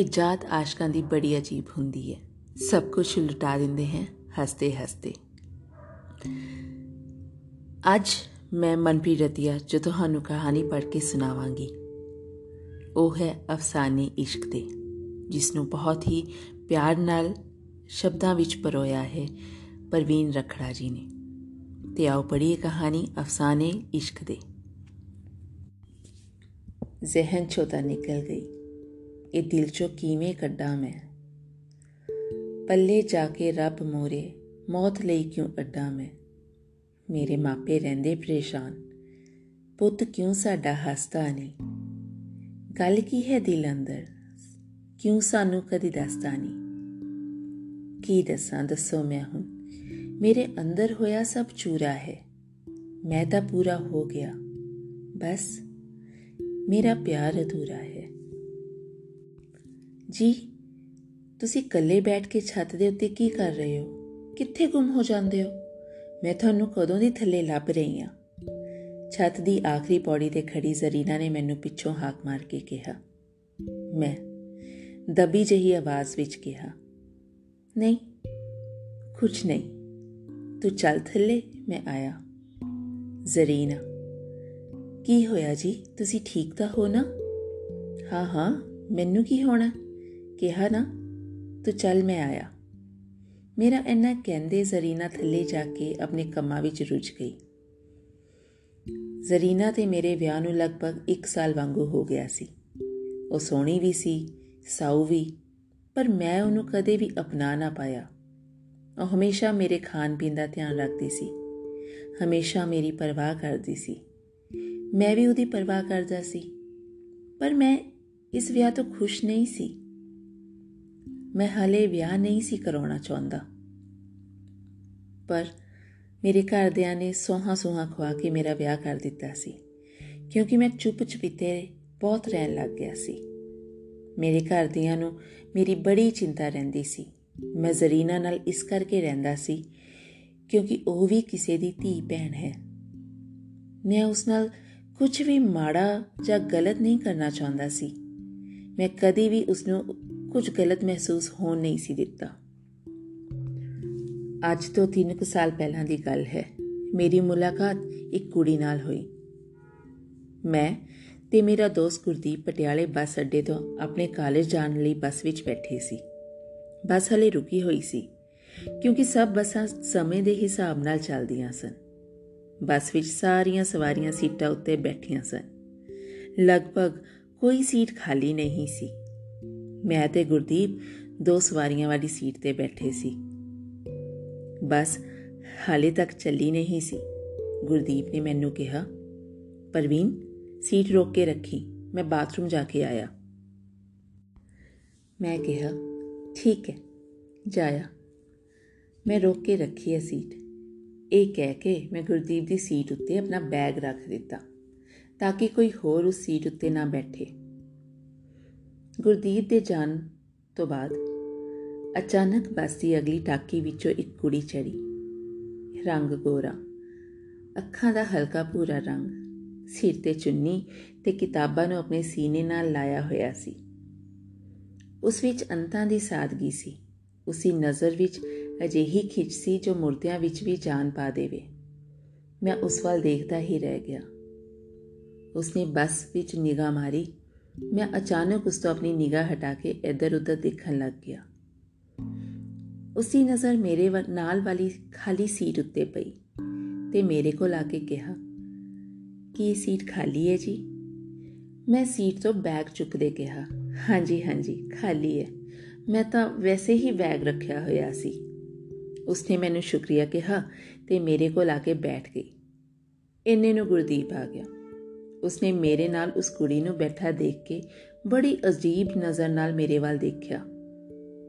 ਇਹ ਜਾਤ ਆਸ਼ਕਾਂ ਦੀ ਬੜੀ ਅਜੀਬ ਹੁੰਦੀ ਹੈ। ਸਭ ਕੁਝ ਲੁਟਾ ਦਿੰਦੇ ਹਨ ਹੱਸਦੇ ਹੱਸਦੇ। ਅੱਜ ਮੈਂ ਮਨਪ੍ਰੀਤ ਰਤੀਆ, ਜੋ ਤੁਹਾਨੂੰ ਕਹਾਣੀ ਪੜ੍ਹ ਕੇ ਸੁਣਾਵਾਂਗੀ। ਉਹ ਹੈ ਅਫਸਾਨੇ ਇਸ਼ਕ ਦੇ ਜਿਸ ਨੂੰ ਬਹੁਤ ਹੀ ਪਿਆਰ ਨਾਲ ਸ਼ਬਦਾਂ ਵਿੱਚ ਪਰੋਇਆ ਹੈ ਪ੍ਰਵੀਨ ਰਖੜਾ ਜੀ ਨੇ। ਤੇ ਆਓ ਪੜ੍ਹੀਏ ਕਹਾਣੀ ਅਫਸਾਨੇ ਇਸ਼ਕ ਦੇ। ਜ਼ਹਿਨ ਚੋਂ ਨਿਕਲ ਗਈ। ਇਹ ਦਿਲ ਚੋਂ ਕਿਵੇਂ ਕੱਢਾਂ ਮੈਂ? ਪੱਲੇ ਜਾ ਕੇ ਰੱਬ ਮੋਰੇ, ਮੌਤ ਲਈ ਕਿਉਂ ਅੱਡਾ ਮੈਂ? ਮੇਰੇ ਮਾਪੇ ਰਹਿੰਦੇ ਪਰੇਸ਼ਾਨ। ਪੁੱਤ ਕਿਉਂ ਸਾਡਾ ਹੱਸਦਾ ਨਹੀਂ? ਗੱਲ ਕੀ ਹੈ ਦਿਲ ਅੰਦਰ? ਕਿਉਂ ਸਾਨੂੰ ਕਦੀ ਦੱਸਦਾ ਨਹੀਂ? ਕੀ ਦੱਸਾਂ ਦੱਸੋ ਮੈਂ ਹੁਣ? ਮੇਰੇ ਅੰਦਰ ਹੋਇਆ ਸਭ ਚੂਰਾ ਹੈ। ਮੈਂ ਤਾਂ ਪੂਰਾ ਹੋ ਗਿਆ। ਬਸ, ਮੇਰਾ ਪਿਆਰ ਅਧੂਰਾ ਹੈ। ਜੀ, ਤੁਸੀਂ ਇਕੱਲੇ ਬੈਠ ਕੇ ਛੱਤ ਦੇ ਉੱਤੇ ਕੀ ਕਰ ਰਹੇ ਹੋ? ਕਿੱਥੇ ਗੁੰਮ ਹੋ ਜਾਂਦੇ ਹੋ? ਮੈਂ ਤੁਹਾਨੂੰ ਕਦੋਂ ਦੀ ਥੱਲੇ ਲੱਭ ਰਹੀ ਹਾਂ? ਛੱਤ ਦੀ ਆਖਰੀ ਪੌੜੀ ਤੇ ਖੜੀ ਜ਼ਰੀਨਾ ਨੇ ਮੈਨੂੰ ਪਿੱਛੋਂ ਹਾਕ ਮਾਰ ਕੇ ਕਿਹਾ। ਮੈਂ ਦਬੀ ਜਹੀ ਆਵਾਜ਼ ਵਿੱਚ ਕਿਹਾ, ਨਹੀਂ ਕੁਝ ਨਹੀਂ। ਤੂੰ ਚੱਲ ਥੱਲੇ, ਮੈਂ ਆਇਆ। ਜ਼ਰੀਨਾ, ਕੀ ਹੋਇਆ ਜੀ? ਤੁਸੀਂ ਠੀਕ ਤਾਂ ਹੋ ਨਾ? ਹਾਂ ਹਾਂ, ਮੈਨੂੰ ਕੀ ਹੋਣਾ? ਕਿਹਾ ਨਾ, ਤੂੰ ਚੱਲ, ਮੈਂ ਆਇਆ। ਮੇਰਾ ਇੰਨਾ ਕਹਿੰਦੇ ਜ਼ਰੀਨਾ ਥੱਲੇ ਜਾ ਕੇ ਆਪਣੇ ਕੰਮਾਂ ਵਿੱਚ ਰੁੱਝ ਗਈ। ਜ਼ਰੀਨਾ ਤੇ ਮੇਰੇ ਵਿਆਹ ਨੂੰ ਲਗਭਗ 1 ਸਾਲ ਵਾਂਗੂ ਹੋ ਗਿਆ ਸੀ। ਉਹ ਸੋਹਣੀ ਵੀ ਸੀ, ਸਾਊ ਵੀ, ਪਰ ਮੈਂ ਉਹਨੂੰ ਕਦੇ ਵੀ ਅਪਣਾ ਨਾ ਪਾਇਆ। ਉਹ ਹਮੇਸ਼ਾ ਮੇਰੇ ਖਾਣ ਪੀਣ ਦਾ ਧਿਆਨ ਰੱਖਦੀ ਸੀ। ਹਮੇਸ਼ਾ ਮੇਰੀ ਪਰਵਾਹ ਕਰਦੀ ਸੀ। ਮੈਂ ਵੀ ਉਹਦੀ ਪਰਵਾਹ ਕਰਦਾ ਸੀ। ਪਰ ਮੈਂ ਇਸ ਵਿਆਹ ਤੋਂ ਖੁਸ਼ ਨਹੀਂ ਸੀ। ਮੈਂ ਹਾਲੇ ਵਿਆਹ ਨਹੀਂ ਸੀ ਕਰਾਉਣਾ ਚਾਹੁੰਦਾ। ਪਰ ਮੇਰੇ ਘਰਦਿਆਂ ਨੇ ਸੋਹਾ ਸੋਹਾ ਖਵਾ ਕੇ ਮੇਰਾ ਵਿਆਹ ਕਰ ਦਿੱਤਾ ਸੀ, ਕਿਉਂਕਿ ਮੈਂ ਚੁੱਪ ਚੁਪੀਤੇ ਬਹੁਤ ਰਹਿਣ ਲੱਗ ਗਿਆ ਸੀ। ਮੇਰੇ ਘਰਦਿਆਂ ਨੂੰ ਮੇਰੀ ਬੜੀ ਚਿੰਤਾ ਰਹਿੰਦੀ ਸੀ। ਮੈਂ ਜ਼ਰੀਨਾ ਨਾਲ ਇਸ ਕਰਕੇ ਰਹਿੰਦਾ ਸੀ, ਕਿਉਂਕਿ ਉਹ ਵੀ ਕਿਸੇ ਦੀ ਧੀ ਭੈਣ ਹੈ। ਮੈਂ ਉਸ ਨਾਲ ਕੁਝ ਵੀ ਮਾੜਾ ਜਾਂ ਗਲਤ ਨਹੀਂ ਕਰਨਾ ਚਾਹੁੰਦਾ ਸੀ। ਮੈਂ ਕਦੀ ਵੀ ਉਸ ਨੂੰ ਕੁਝ ਗਲਤ ਮਹਿਸੂਸ ਹੋਣ ਨਹੀਂ ਸੀ ਦਿੱਤਾ। ਅੱਜ ਤੋਂ 3 ਕੁ ਸਾਲ ਪਹਿਲਾਂ ਦੀ ਗੱਲ ਹੈ। ਮੇਰੀ ਮੁਲਾਕਾਤ ਇੱਕ ਕੁੜੀ ਨਾਲ ਹੋਈ। ਮੈਂ ਤੇ ਮੇਰਾ ਦੋਸਤ ਗੁਰਦੀਪ ਪਟਿਆਲੇ ਬੱਸ ਅੱਡੇ ਤੋਂ ਆਪਣੇ ਕਾਲਜ ਜਾਣ ਲਈ ਬੱਸ ਵਿੱਚ ਬੈਠੇ ਸੀ। ਬੱਸ ਹਲੇ ਰੁਕੀ ਹੋਈ ਸੀ, ਕਿਉਂਕਿ ਸਭ ਬੱਸਾਂ ਸਮੇਂ ਦੇ ਹਿਸਾਬ ਨਾਲ ਚੱਲਦੀਆਂ ਸਨ। ਬੱਸ ਵਿੱਚ ਸਾਰੀਆਂ ਸਵਾਰੀਆਂ ਸੀਟਾਂ ਉੱਤੇ ਬੈਠੀਆਂ ਸਨ। ਲਗਭਗ ਕੋਈ ਸੀਟ ਖਾਲੀ ਨਹੀਂ ਸੀ। ਮੈਂ ਤੇ ਗੁਰਦੀਪ ਦੋ ਸਵਾਰੀਆਂ ਵਾਲੀ ਸੀਟ ਤੇ ਬੈਠੇ ਸੀ। ਬਸ ਹਾਲੇ ਤੱਕ ਚੱਲੀ ਨਹੀਂ ਸੀ। ਗੁਰਦੀਪ ਨੇ ਮੈਨੂੰ ਕਿਹਾ, ਪਰਵੀਨ, ਸੀਟ ਰੋਕ ਕੇ ਰੱਖੀ, ਮੈਂ ਬਾਥਰੂਮ ਜਾ ਕੇ ਆਇਆ। ਮੈਂ ਕਿਹਾ, ਠੀਕ ਹੈ, ਜਾਇਆ। ਮੈਂ ਰੋਕ ਕੇ ਰੱਖੀ ਹੈ ਸੀਟ। ਇਹ ਕਹਿ ਕੇ ਮੈਂ ਗੁਰਦੀਪ ਦੀ ਸੀਟ ਉੱਤੇ ਆਪਣਾ ਬੈਗ ਰੱਖ ਦਿੱਤਾ, ਤਾਂ ਕਿ ਕੋਈ ਹੋਰ ਉਸ ਸੀਟ ਉੱਤੇ ਨਾ ਬੈਠੇ। ਗੁਰਦੀਪ ਦੇ ਜਾਣ ਤੋਂ ਬਾਅਦ ਅਚਾਨਕ ਬੱਸ ਦੀ ਅਗਲੀ ਟਾਕੀ ਵਿੱਚੋਂ ਇੱਕ ਕੁੜੀ ਚੜੀ। ਰੰਗ ਗੋਰਾ। ਅੱਖਾਂ ਦਾ ਹਲਕਾ ਭੂਰਾ ਰੰਗ। ਸਿਰ ਤੇ ਚੁੰਨੀ ਤੇ ਕਿਤਾਬਾਂ ਨੂੰ ਆਪਣੇ ਸੀਨੇ ਨਾਲ ਲਾਇਆ ਹੋਇਆ ਸੀ। ਉਸ ਵਿੱਚ ਅੰਤਾਂ ਦੀ ਸਾਦਗੀ ਸੀ। ਉਸੇ ਨਜ਼ਰ ਵਿੱਚ ਅਜਿਹੀ ਖਿੱਚ ਸੀ ਜੋ ਮੁਰਦਿਆਂ ਵਿੱਚ ਵੀ ਜਾਨ ਪਾ ਦੇਵੇ। ਮੈਂ ਉਸ ਵੱਲ ਦੇਖਦਾ ਹੀ ਰਹਿ ਗਿਆ। ਉਸਨੇ ਬੱਸ ਵਿੱਚ ਨਿਗਾਹ ਮਾਰੀ। ਮੈਂ ਅਚਾਨਕ ਉਸ ਤੋਂ ਆਪਣੀ ਨਿਗਾਹ ਹਟਾ ਕੇ ਇੱਧਰ-ਉੱਧਰ ਦੇਖਣ ਲੱਗ ਗਿਆ। ਉਸੀ ਨਜ਼ਰ ਮੇਰੇ ਨਾਲ ਵਾਲੀ ਖਾਲੀ ਸੀਟ ਉੱਤੇ ਪਈ ਤੇ ਮੇਰੇ ਕੋਲ ਆ ਕੇ ਕਿਹਾ, ਕੀ ਸੀਟ ਖਾਲੀ ਹੈ ਜੀ? ਮੈਂ ਸੀਟ ਤੋਂ ਬੈਗ ਚੁੱਕਦੇ ਕਿਹਾ, ਹਾਂਜੀ ਹਾਂਜੀ, ਖਾਲੀ ਹੈ। ਮੈਂ ਤਾਂ ਵੈਸੇ ਹੀ ਬੈਗ ਰੱਖਿਆ ਹੋਇਆ ਸੀ। ਉਸਨੇ ਮੈਨੂੰ ਸ਼ੁਕਰੀਆ ਕਿਹਾ ਤੇ ਮੇਰੇ ਕੋਲ ਆ ਕੇ ਬੈਠ ਗਈ। ਇੰਨੇ ਨੂੰ ਗੁਰਦੀਪ ਆ ਗਿਆ। ਉਸਨੇ ਮੇਰੇ ਨਾਲ ਉਸ ਕੁੜੀ ਨੂੰ ਬੈਠਾ ਦੇਖ ਕੇ ਬੜੀ ਅਜੀਬ ਨਜ਼ਰ ਨਾਲ ਮੇਰੇ ਵੱਲ ਦੇਖਿਆ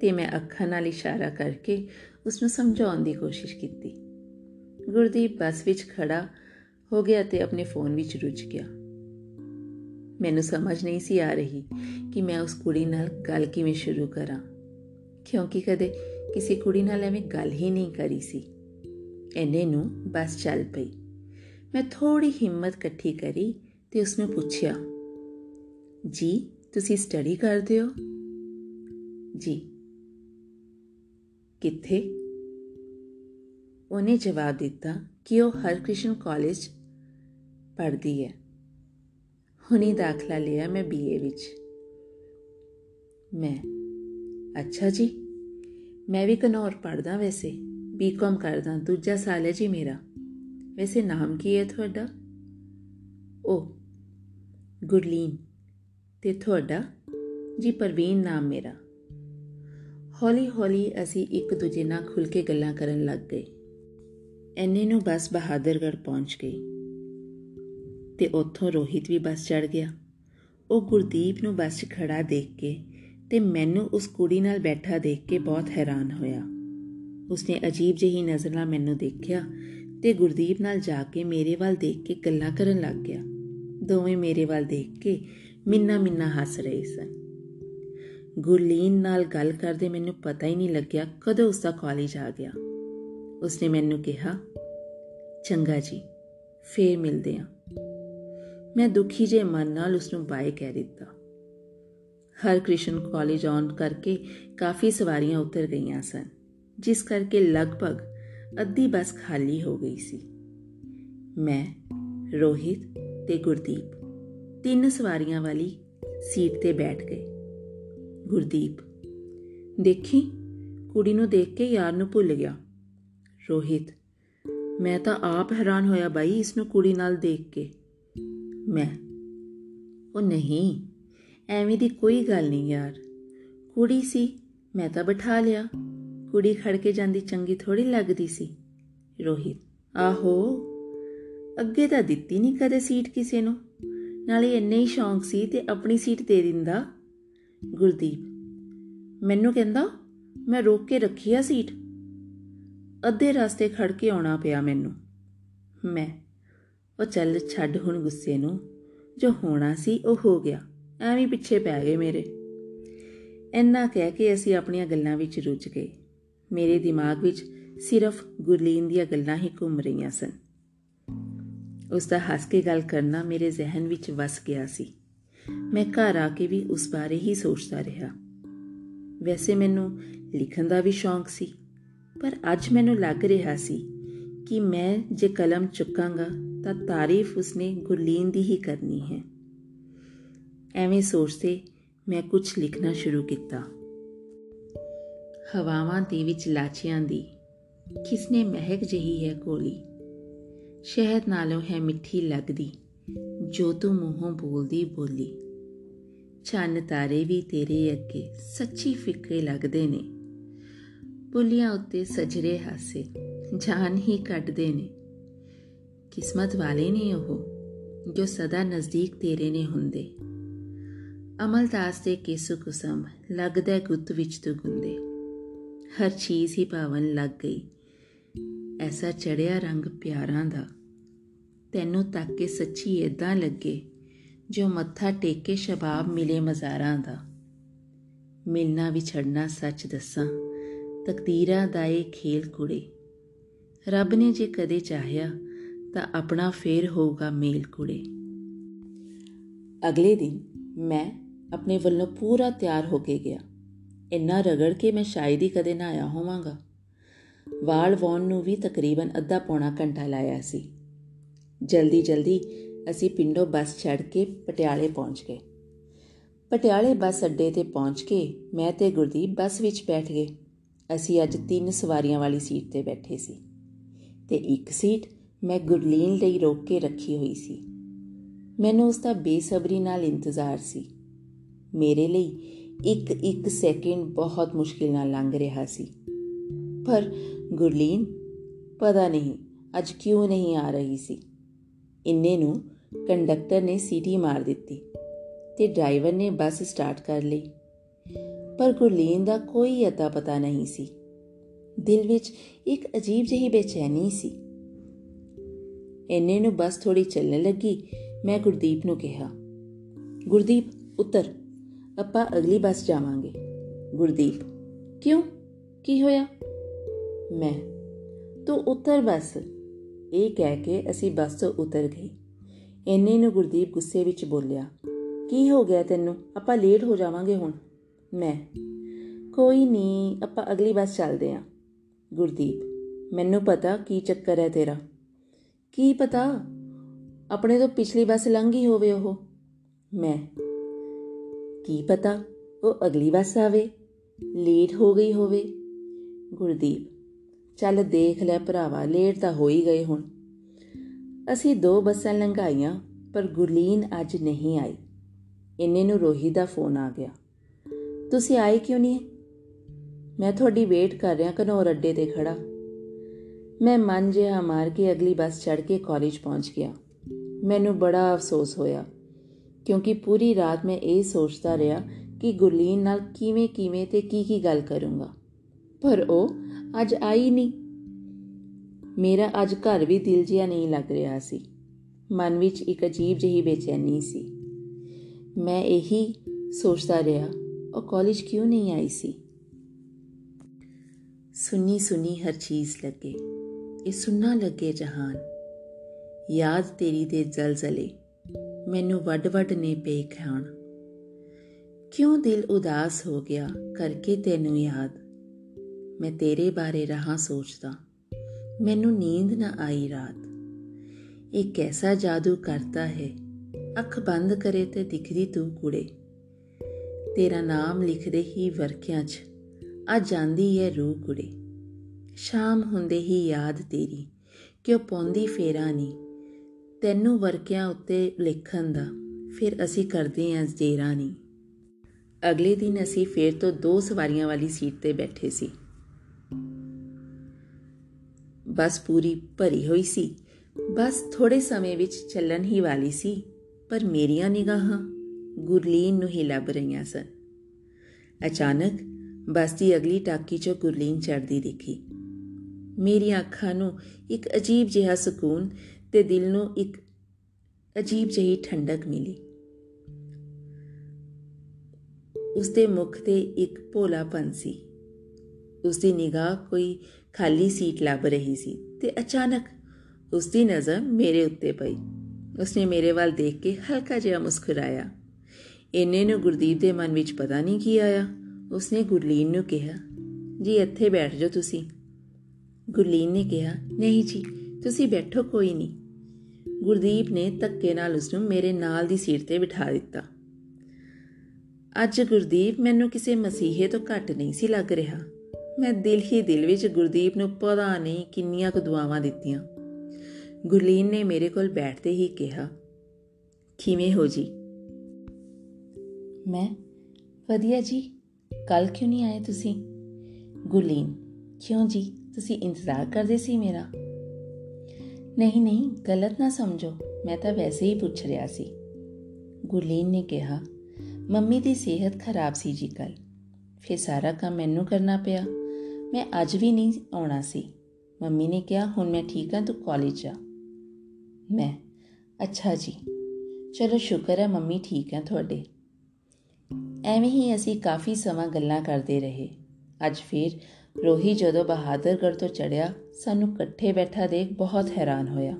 ਤੇ ਮੈਂ ਅੱਖਾਂ ਨਾਲ ਇਸ਼ਾਰਾ ਕਰਕੇ ਉਸ ਨੂੰ ਸਮਝਾਉਣ ਦੀ ਕੋਸ਼ਿਸ਼ ਕੀਤੀ। ਗੁਰਦੀਪ ਬੱਸ ਵਿੱਚ ਖੜਾ ਹੋ ਗਿਆ ਤੇ ਆਪਣੇ ਫੋਨ ਵਿੱਚ ਰੁੱਝ ਗਿਆ। ਮੈਨੂੰ ਸਮਝ ਨਹੀਂ ਸੀ ਆ ਰਹੀ ਕਿ ਮੈਂ ਉਸ ਕੁੜੀ ਨਾਲ ਗੱਲ ਕਿਵੇਂ ਸ਼ੁਰੂ ਕਰਾਂ, ਕਿਉਂਕਿ ਕਦੇ ਕਿਸੇ ਕੁੜੀ ਨਾਲ ਐਵੇਂ ਗੱਲ ਹੀ ਨਹੀਂ ਕਰੀ ਸੀ। ਐਨੇ ਨੂੰ ਬਸ ਚੱਲ ਪਈ। ਮੈਂ ਥੋੜੀ ਹਿੰਮਤ ਇਕੱਠੀ ਕਰੀ ਤੇ ਉਸਨੂੰ ਪੁੱਛਿਆ, ਜੀ, ਤੁਸੀਂ ਸਟੱਡੀ ਕਰਦੇ ਹੋ? ਜੀ। ਕਿੱਥੇ? ਉਹਨੇ ਜਵਾਬ ਦਿੱਤਾ ਕਿ ਉਹ ਹਰਕ੍ਰਿਸ਼ਨ ਕਾਲਜ ਪੜ੍ਹਦੀ ਹੈ। ਹੁਣੀ ਦਾਖਲਾ ਲਿਆ ਮੈਂ ਬੀਏ ਵਿੱਚ। ਮੈਂ? ਅੱਛਾ ਜੀ। ਮੈਂ ਵੀ ਕਨੌਰ ਪੜਦਾ ਵੈਸੇ। ਬੀਕਾਮ ਕਰਦਾ, ਦੂਜਾ ਸਾਲ ਹੈ ਜੀ ਮੇਰਾ। ਵੈਸੇ ਨਾਮ ਕੀ ਹੈ ਤੁਹਾਡਾ? ਉਹ ਗੁਰਲੀਨ, ਤੇ ਤੁਹਾਡਾ ਜੀ ਪ੍ਰਵੀਨ ਨਾਮ ਮੇਰਾ। ਹੌਲੀ ਹੌਲੀ ਅਸੀਂ ਇੱਕ ਦੂਜੇ ਨਾਲ ਖੁੱਲ ਕੇ ਗੱਲਾਂ ਕਰਨ ਲੱਗ ਗਏ। ਐਨੇ ਨੂੰ ਬੱਸ ਬਹਾਦਰਗੜ੍ਹ ਪਹੁੰਚ ਗਈ। ਤੇ ਉੱਥੋਂ ਰੋਹਿਤ ਵੀ ਬੱਸ ਚੜ ਗਿਆ। ਉਹ ਗੁਰਦੀਪ ਨੂੰ ਬੱਸ 'ਚ ਖੜਾ ਦੇਖ ਕੇ ਤੇ ਮੈਨੂੰ ਉਸ ਕੁੜੀ ਨਾਲ ਬੈਠਾ ਦੇਖ ਕੇ ਬਹੁਤ ਹੈਰਾਨ ਹੋਇਆ। ਉਸਨੇ ਅਜੀਬ ਜਿਹੀ ਨਜ਼ਰ ਨਾਲ ਮੈਨੂੰ ਦੇਖਿਆ ਤੇ ਗੁਰਦੀਪ ਨਾਲ ਜਾ ਕੇ ਮੇਰੇ ਵੱਲ ਦੇਖ ਕੇ ਗੱਲਾਂ ਕਰਨ ਲੱਗ ਗਿਆ। ਦੋਵੇਂ ਮੇਰੇ ਵੱਲ ਦੇਖ ਕੇ ਮਿੰਨਾ ਮਿੰਨਾ ਹੱਸ ਰਹੇ ਸਨ। ਗੁਰਲੀਨ ਨਾਲ ਗੱਲ ਕਰਦੇ ਮੈਨੂੰ ਪਤਾ ਹੀ ਨਹੀਂ ਲੱਗਿਆ ਕਦੋਂ ਉਸ ਦਾ ਕਾਲਜ ਆ ਗਿਆ। ਉਸਨੇ ਮੈਨੂੰ ਕਿਹਾ, ਚੰਗਾ ਜੀ, ਫੇਰ ਮਿਲਦੇ ਆਂ। ਮੈਂ ਦੁਖੀ ਜੇ ਮਨ ਨਾਲ ਉਸ ਨੂੰ ਬਾਏ ਕਹਿ ਦਿੱਤਾ। ਹਰ ਕ੍ਰਿਸ਼ਨ ਕਾਲਜ ਆਨ ਕਰਕੇ ਕਾਫੀ ਸਵਾਰੀਆਂ ਉਤਰ ਗਈਆਂ ਸਨ, ਜਿਸ ਕਰਕੇ ਲਗਭਗ ਅੱਧੀ ਬੱਸ ਖਾਲੀ ਹੋ ਗਈ ਸੀ। ਮੈਂ, ਰੋਹਿਤ ਤੇ ਗੁਰਦੀਪ। ਤਿੰਨ ਸਵਾਰੀਆਂ ਵਾਲੀ ਸੀਟ ਤੇ ਬੈਠ ਗਏ। ਗੁਰਦੀਪ, ਦੇਖੀ? ਕੁੜੀ ਨੂੰ ਦੇਖ ਕੇ ਯਾਰ ਨੂੰ ਭੁੱਲ ਗਿਆ। ਰੋਹਿਤ, ਮੈਂ ਤਾਂ ਆਪ ਹੈਰਾਨ ਹੋਇਆ ਬਾਈ ਇਸ ਨੂੰ ਕੁੜੀ ਨਾਲ ਦੇਖ ਕੇ। ਮੈਂ, ਉਹ ਨਹੀਂ, ਐਵੇਂ ਦੀ ਕੋਈ ਗੱਲ ਨਹੀਂ ਯਾਰ। ਕੁੜੀ ਸੀ, ਮੈਂ ਤਾਂ ਬਿਠਾ ਲਿਆ। ਕੁੜੀ ਖੜ ਕੇ ਜਾਂਦੀ ਚੰਗੀ ਥੋੜੀ ਲੱਗਦੀ ਸੀ। ਰੋਹਿਤ, ਆਹੋ। ਅੱਗੇ ਤਾਂ ਦਿੱਤੀ ਨਹੀਂ ਕਦੇ ਸੀਟ ਕਿਸੇ ਨੂੰ। ਨਾਲੇ ਇੰਨੇ ਹੀ ਸ਼ੌਂਕ ਸੀ ਤੇ ਆਪਣੀ ਸੀਟ ਦੇ ਦਿੰਦਾ। ਗੁਰਦੀਪ, ਮੈਨੂੰ ਕਹਿੰਦਾ, ਮੈਂ ਰੋਕ ਕੇ ਰੱਖੀ ਆ ਸੀਟ। ਅੱਧੇ ਰਸਤੇ ਖੜ ਕੇ ਆਉਣਾ ਪਿਆ ਮੈਨੂੰ। ਮੈਂ, ਉਹ ਚੱਲ ਛੱਡ ਹੁਣ ਗੁੱਸੇ ਨੂੰ। ਜੋ ਹੋਣਾ ਸੀ ਉਹ ਹੋ ਗਿਆ। ਐਵੇਂ ਪਿੱਛੇ ਪੈ ਗਏ ਮੇਰੇ। ਇੰਨਾ ਕਹਿ ਕੇ ਅਸੀਂ ਆਪਣੀਆਂ ਗੱਲਾਂ ਵਿੱਚ ਰੁੱਝ ਗਏ। ਮੇਰੇ ਦਿਮਾਗ ਵਿੱਚ ਸਿਰਫ ਗੁਰਲੀਨ ਦੀਆਂ ਗੱਲਾਂ ਹੀ ਘੁੰਮ ਰਹੀਆਂ ਸਨ। ਉਸ ਦਾ ਹੱਸ ਕੇ ਗੱਲ ਕਰਨਾ ਮੇਰੇ ਜ਼ਿਹਨ ਵਿੱਚ ਵਸ ਗਿਆ ਸੀ। ਮੈਂ ਘਰ ਆ ਕੇ ਵੀ ਉਸ ਬਾਰੇ ਹੀ ਸੋਚਦਾ ਰਿਹਾ। ਵੈਸੇ ਮੈਨੂੰ ਲਿਖਣ ਦਾ ਵੀ ਸ਼ੌਂਕ ਸੀ, ਪਰ ਅੱਜ ਮੈਨੂੰ ਲੱਗ ਰਿਹਾ ਸੀ ਕਿ ਮੈਂ ਜੇ ਕਲਮ ਚੁੱਕਾਂਗਾ ਤਾਂ ਤਾਰੀਫ ਉਸਨੇ ਗੁਰਲੀਨ ਦੀ ਹੀ ਕਰਨੀ ਹੈ। ਐਵੇਂ ਸੋਚਦੇ ਮੈਂ ਕੁਝ ਲਿਖਣਾ ਸ਼ੁਰੂ ਕੀਤਾ। ਹਵਾਵਾਂ ਦੇ ਵਿੱਚ ਲਾਚਿਆਂ ਦੀ ਕਿਸਨੇ ਮਹਿਕ ਜਹੀ ਹੈ ਕੋਲੀ ਸ਼ਹਿਦ ਨਾਲੋਂ ਹੈ ਮਿੱਠੀ ਲੱਗਦੀ, ਜੋ ਤੂੰ ਮੂੰਹੋਂ ਬੋਲਦੀ ਬੋਲੀ। ਚੰਨ ਤਾਰੇ ਵੀ ਤੇਰੇ ਅੱਗੇ ਸੱਚੀ ਫਿੱਕੇ ਲੱਗਦੇ ਨੇ। ਬੁੱਲੀਆਂ ਉੱਤੇ ਸਜਰੇ ਹਾਸੇ ਜਾਨ ਹੀ ਕੱਢਦੇ ਨੇ। ਕਿਸਮਤ ਵਾਲੇ ਨੇ ਉਹ, ਜੋ ਸਦਾ ਨਜ਼ਦੀਕ ਤੇਰੇ ਨੇ ਹੁੰਦੇ। ਅਮਲਦਾਸ ਦੇ ਕੇਸੂ ਕੁਸਮ ਲੱਗਦਾ ਗੁੱਤ ਵਿੱਚ ਤੂੰ ਗੁੰਦੇ ਹਰ ਚੀਜ਼ ਹੀ ਪਾਵਨ ਲੱਗ ਗਈ ਐਸਾ ਚੜਿਆ ਰੰਗ ਪਿਆਰਾਂ ਦਾ। ਤੈਨੂੰ ਤੱਕ ਕੇ ਸੱਚੀ ਇਦਾਂ ਲੱਗੇ ਜੋ ਮੱਥਾ ਟੇਕ ਕੇ ਸ਼ਬਾਬ ਮਿਲੇ ਮਜ਼ਾਰਾਂ ਦਾ। ਮਿਲਣਾ ਵਿਛੜਨਾ ਸੱਚ ਦੱਸਾਂ, ਤਕਦੀਰਾਂ ਦਾ ਇਹ ਖੇਲ ਕੁੜੇ। ਰੱਬ ਨੇ ਜੇ ਕਦੇ ਚਾਹਿਆ ਤਾਂ ਆਪਣਾ ਫੇਰ ਹੋਊਗਾ ਮੇਲ ਕੁੜੇ। ਅਗਲੇ ਦਿਨ ਮੈਂ ਆਪਣੇ ਵੱਲੋਂ ਪੂਰਾ ਤਿਆਰ ਹੋ ਕੇ ਗਿਆ। ਇੰਨਾ ਰਗੜ ਕੇ ਮੈਂ ਸ਼ਾਇਦ ਹੀ ਕਦੇ ਨਾ ਆਇਆ ਹੋਵਾਂਗਾ। ਵਾਲ ਵਾਉਣ ਨੂੰ ਵੀ ਤਕਰੀਬਨ ਅੱਧਾ ਪੌਣਾ ਘੰਟਾ ਲਾਇਆ ਸੀ। ਜਲਦੀ ਜਲਦੀ ਅਸੀਂ ਪਿੰਡੋਂ ਬੱਸ ਛੱਡ ਕੇ ਪਟਿਆਲੇ ਪਹੁੰਚ ਗਏ। ਪਟਿਆਲੇ ਬੱਸ ਅੱਡੇ ਤੇ ਪਹੁੰਚ ਕੇ ਮੈਂ ਤੇ ਗੁਰਦੀਪ ਬੱਸ ਵਿੱਚ ਬੈਠ ਗਏ। ਅਸੀਂ ਅੱਜ ਤਿੰਨ ਸਵਾਰੀਆਂ ਵਾਲੀ ਸੀਟ ਤੇ ਬੈਠੇ ਸੀ ਤੇ ਇੱਕ ਸੀਟ ਮੈਂ ਗੁਰਲੀਨ ਲਈ ਰੋਕ ਕੇ ਰੱਖੀ ਹੋਈ ਸੀ। ਮੈਨੂੰ ਉਸ ਦਾ ਬੇਸਬਰੀ ਨਾਲ ਇੰਤਜ਼ਾਰ ਸੀ। ਮੇਰੇ ਲਈ ਇੱਕ ਇੱਕ ਸੈਕਿੰਡ ਬਹੁਤ ਮੁਸ਼ਕਿਲ ਨਾਲ ਲੰਘ ਰਿਹਾ ਸੀ। ਪਰ ਗੁਰਲੀਨ, ਪਤਾ ਨਹੀਂ, ਅੱਜ ਕਿਉਂ ਨਹੀਂ ਆ ਰਹੀ ਸੀ। ਇੰਨੇ ਨੂੰ ਕੰਡਕਟਰ ਨੇ ਸੀਟੀ ਮਾਰ ਦਿੱਤੀ ਤੇ ਡਰਾਈਵਰ ਨੇ ਬੱਸ ਸਟਾਰਟ ਕਰ ਲਈ। ਪਰ ਗੁਰਲੀਨ ਦਾ ਕੋਈ ਅਤਾ ਪਤਾ ਨਹੀਂ ਸੀ। ਦਿਲ ਵਿੱਚ ਇੱਕ ਅਜੀਬ ਜਿਹੀ ਬੇਚੈਨੀ ਸੀ। ਇੰਨੇ ਨੂੰ ਬੱਸ ਥੋੜੀ ਚੱਲਣ ਲੱਗੀ, ਮੈਂ ਗੁਰਦੀਪ ਨੂੰ ਕਿਹਾ, ਗੁਰਦੀਪ, ਉੱਤਰ, ਆਪਾਂ ਅਗਲੀ ਬੱਸ ਜਾਵਾਂਗੇ। ਗੁਰਦੀਪ, ਕਿਉਂ? ਕੀ ਹੋਇਆ? ਮੈਂ। ਤੂੰ ਉੱਤਰ ਬੱਸ। ਇਹ ਕਹਿ ਕੇ ਅਸੀਂ ਬੱਸ ਤੋਂ ਉਤਰ ਗਏ। ਇੰਨੇ ਨੂੰ ਗੁਰਦੀਪ ਗੁੱਸੇ ਵਿੱਚ ਬੋਲਿਆ, ਕੀ ਹੋ ਗਿਆ ਤੈਨੂੰ? ਆਪਾਂ ਲੇਟ ਹੋ ਜਾਵਾਂਗੇ ਹੁਣ। ਮੈਂ, ਕੋਈ ਨਹੀਂ, ਆਪਾਂ ਅਗਲੀ ਬੱਸ ਚੱਲਦੇ ਆਂ। ਗੁਰਦੀਪ, ਮੈਨੂੰ ਪਤਾ ਕੀ ਚੱਕਰ ਹੈ ਤੇਰਾ। ਕੀ ਪਤਾ? ਆਪਣੇ ਤੋਂ ਪਿਛਲੀ ਬੱਸ ਲੰਘ ਗਈ ਹੋਵੇ ਉਹ। ਮੈਂ, ਕੀ ਪਤਾ? ਉਹ ਅਗਲੀ ਬੱਸ ਆਵੇ। ਲੇਟ ਹੋ ਗਈ ਹੋਵੇ। ਗੁਰਦੀਪ ਚੱਲ ਦੇਖ ਲੈ ਭਰਾਵਾ, ਲੇਟ ਤਾਂ ਹੋ ਹੀ ਗਏ ਹੁਣ। ਅਸੀਂ ਦੋ ਬੱਸਾਂ ਲੰਘਾਈਆਂ, ਪਰ ਗੁਰਲੀਨ ਅੱਜ ਨਹੀਂ ਆਈ। ਇੰਨੇ ਨੂੰ ਰੋਹੀ ਦਾ ਫੋਨ ਆ ਗਿਆ। ਤੁਸੀਂ ਆਏ ਕਿਉਂ ਨਹੀਂ? ਮੈਂ ਤੁਹਾਡੀ ਵੇਟ ਕਰ ਰਿਹਾ ਕਨੌਰ ਅੱਡੇ ਤੇ ਖੜਾ ਮੈਂ ਮਨ ਜਿਹਾ ਮਾਰ ਕੇ ਅਗਲੀ ਬੱਸ ਚੜ੍ਹ ਕੇ ਕਾਲਜ ਪਹੁੰਚ ਗਿਆ। ਮੈਨੂੰ ਬੜਾ ਅਫਸੋਸ ਹੋਇਆ, ਕਿਉਂਕਿ ਪੂਰੀ ਰਾਤ ਮੈਂ ਇਹ ਸੋਚਦਾ ਰਿਹਾ ਕਿ ਗੁਰਲੀਨ ਨਾਲ ਕਿਵੇਂ ਕਿਵੇਂ ਤੇ ਕੀ ਕੀ ਗੱਲ ਕਰੂੰਗਾ। ਪਰ ਉਹ ਅੱਜ ਆਈ ਨਹੀਂ ਮੇਰਾ ਅੱਜ ਘਰ ਵੀ ਦਿਲ ਜਿਹਾ ਨਹੀਂ ਲੱਗ ਰਿਹਾ ਸੀ। ਮਨ ਵਿੱਚ ਇੱਕ ਅਜੀਬ ਜਿਹੀ ਬੇਚੈਨੀ ਸੀ। ਮੈਂ ਇਹੀ ਸੋਚਦਾ ਰਿਹਾ, ਉਹ ਕਾਲਜ ਕਿਉਂ ਨਹੀਂ ਆਈ ਸੀ? ਸੁਨੀ ਸੁਨੀ ਹਰ ਚੀਜ਼ ਲੱਗੇ, ਇਹ ਸੁਣਨਾ ਲੱਗੇ ਜਹਾਨ। ਯਾਦ ਤੇਰੀ ਦੇ ਜ਼ਲਜ਼ਲੇ, ਮੈਨੂੰ ਵੱਡ ਵੱਡ ਨੇ ਪੇ ਖਾਣ ਕਿਉਂ ਦਿਲ ਉਦਾਸ ਹੋ ਗਿਆ ਕਰਕੇ ਤੈਨੂੰ ਯਾਦ? ਮੈਂ ਤੇਰੇ ਬਾਰੇ ਰਹਾ ਸੋਚਦਾ। ਮੈਨੂੰ ਨੀਂਦ ਨਾ ਆਈ ਰਾਤ। ਇਹ ਕੈਸਾ ਜਾਦੂ ਕਰਤਾ ਹੈ? ਅੱਖ ਬੰਦ ਕਰੇ ਤੇ ਦਿਖਦੀ ਤੂੰ ਕੁੜੇ। ਤੇਰਾ ਨਾਮ ਲਿਖਦੇ ਹੀ ਵਰਕਿਆਂ 'ਚ ਆ ਜਾਂਦੀ ਏ ਰੂਹ ਕੁੜੇ। ਸ਼ਾਮ ਹੁੰਦੇ ਹੀ ਯਾਦ ਤੇਰੀ, ਕਿਉਂ ਪੌਂਦੀ ਫੇਰਾ ਨਹੀਂ ਤੈਨੂੰ ਵਰਕਿਆਂ ਉੱਤੇ ਲਿਖਣ ਦਾ ਫਿਰ ਅਸੀਂ ਕਰਦੇ ਆਂ ਜੇਰਾ ਨਹੀਂ ਅਗਲੇ ਦਿਨ ਅਸੀਂ ਫੇਰ ਤੋਂ ਦੋ ਸਵਾਰੀਆਂ ਵਾਲੀ ਸੀਟ ਤੇ ਬੈਠੇ ਸੀ। ਬੱਸ ਪੂਰੀ ਭਰੀ ਹੋਈ ਸੀ। ਬਸ ਥੋੜੇ ਸਮੇਂ ਵਿੱਚ ਚੱਲਣ ਹੀ ਵਾਲੀ ਸੀ, ਪਰ ਮੇਰੀਆਂ ਨਿਗਾਹਾਂ ਗੁਰਲੀਨ ਨੂੰ ਹੀ ਲੱਭ ਰਹੀਆਂ ਸਨ। ਅਚਾਨਕ ਬੱਸ ਦੀ ਅਗਲੀ ਟਾਕੀ 'ਚੋਂ ਗੁਰਲੀਨ ਚੜਦੀ ਦਿਖੀ। ਮੇਰੀਆਂ ਅੱਖਾਂ ਨੂੰ ਇੱਕ ਅਜੀਬ ਜਿਹਾ ਸਕੂਨ ਤੇ ਦਿਲ ਨੂੰ ਇੱਕ ਅਜੀਬ ਜਿਹੀ ਠੰਡਕ ਮਿਲੀ। ਉਸਦੇ ਮੁਖ ਤੇ ਇੱਕ ਭੋਲਾਪਨ ਸੀ। ਉਸਦੀ ਨਿਗਾਹ ਕੋਈ ਖਾਲੀ ਸੀਟ ਲੱਭ ਰਹੀ ਸੀ ਤੇ ਅਚਾਨਕ ਉਸਦੀ ਨਜ਼ਰ ਮੇਰੇ ਉੱਤੇ ਪਈ। ਉਸਨੇ ਮੇਰੇ ਵੱਲ ਦੇਖ ਕੇ ਹਲਕਾ ਜਿਹਾ ਮੁਸਕਰਾਇਆ। ਇੰਨੇ ਨੂੰ ਗੁਰਦੀਪ ਦੇ ਮਨ ਵਿੱਚ ਪਤਾ ਨਹੀਂ ਕੀ ਆਇਆ। ਉਸਨੇ ਗੁਰਲੀਨ ਨੂੰ ਕਿਹਾ, ਜੀ, ਇੱਥੇ ਬੈਠ ਜਾਓ ਤੁਸੀਂ। ਗੁਰਲੀਨ ਨੇ ਕਿਹਾ, ਨਹੀਂ ਜੀ, ਤੁਸੀਂ ਬੈਠੋ, ਕੋਈ ਨਹੀਂ। ਗੁਰਦੀਪ ਨੇ ਧੱਕੇ ਨਾਲ ਉਸ ਨੂੰ ਮੇਰੇ ਨਾਲ ਦੀ ਸੀਟ ਤੇ ਬਿਠਾ ਦਿੱਤਾ। ਅੱਜ ਗੁਰਦੀਪ ਮੈਨੂੰ ਕਿਸੇ ਮਸੀਹੇ ਤੋਂ ਘੱਟ ਨਹੀਂ ਸੀ ਲੱਗ ਰਿਹਾ। ਮੈਂ ਦਿਲ ਹੀ ਦਿਲ ਵਿੱਚ ਗੁਰਦੀਪ ਨੂੰ ਪਤਾ ਨਹੀਂ ਕਿੰਨੀਆਂ ਕੁ ਦੁਆਵਾਂ ਦਿੱਤੀਆਂ। ਗੁਰਲੀਨ ਨੇ ਮੇਰੇ ਕੋਲ ਬੈਠਦੇ ਹੀ ਕਿਹਾ, ਕਿਵੇਂ ਹੋ ਜੀ? ਮੈਂ, ਵਧੀਆ ਜੀ। ਕੱਲ ਕਿਉਂ ਨਹੀਂ ਆਏ ਤੁਸੀਂ? ਗੁਰਲੀਨ, ਕਿਉਂ ਜੀ? ਤੁਸੀਂ ਇੰਤਜ਼ਾਰ ਕਰਦੇ ਸੀ ਮੇਰਾ? ਨਹੀਂ ਨਹੀਂ, ਗਲਤ ਨਾ ਸਮਝੋ। ਮੈਂ ਤਾਂ ਵੈਸੇ ਹੀ ਪੁੱਛ ਰਿਹਾ ਸੀ। ਗੁਰਲੀਨ ਨੇ ਕਿਹਾ, ਮੰਮੀ ਦੀ ਸਿਹਤ ਖਰਾਬ ਸੀ ਜੀ ਕੱਲ ਫਿਰ ਸਾਰਾ ਕੰਮ ਮੈਨੂੰ ਕਰਨਾ ਪਿਆ। ਮੈਂ ਅੱਜ ਵੀ ਨਹੀਂ ਆਉਣਾ ਸੀ। ਮੰਮੀ ਨੇ ਕਿਹਾ, ਹੁਣ ਮੈਂ ਠੀਕ ਹਾਂ, ਤੂੰ ਕਾਲਜ ਜਾ। ਮੈਂ, ਅੱਛਾ ਜੀ। ਚਲੋ, ਸ਼ੁਕਰ ਹੈ ਮੰਮੀ ਠੀਕ ਹੈ ਤੁਹਾਡੇ। ਐਵੇਂ ਹੀ ਅਸੀਂ ਕਾਫੀ ਸਮਾਂ ਗੱਲਾਂ ਕਰਦੇ ਰਹੇ। ਅੱਜ ਫਿਰ ਰੋਹੀ ਜਦੋਂ ਬਹਾਦਰਗੜ ਤੋਂ ਚੜਿਆ ਸਾਨੂੰ ਇਕੱਠੇ ਬੈਠਾ ਦੇਖ ਬਹੁਤ ਹੈਰਾਨ ਹੋਇਆ।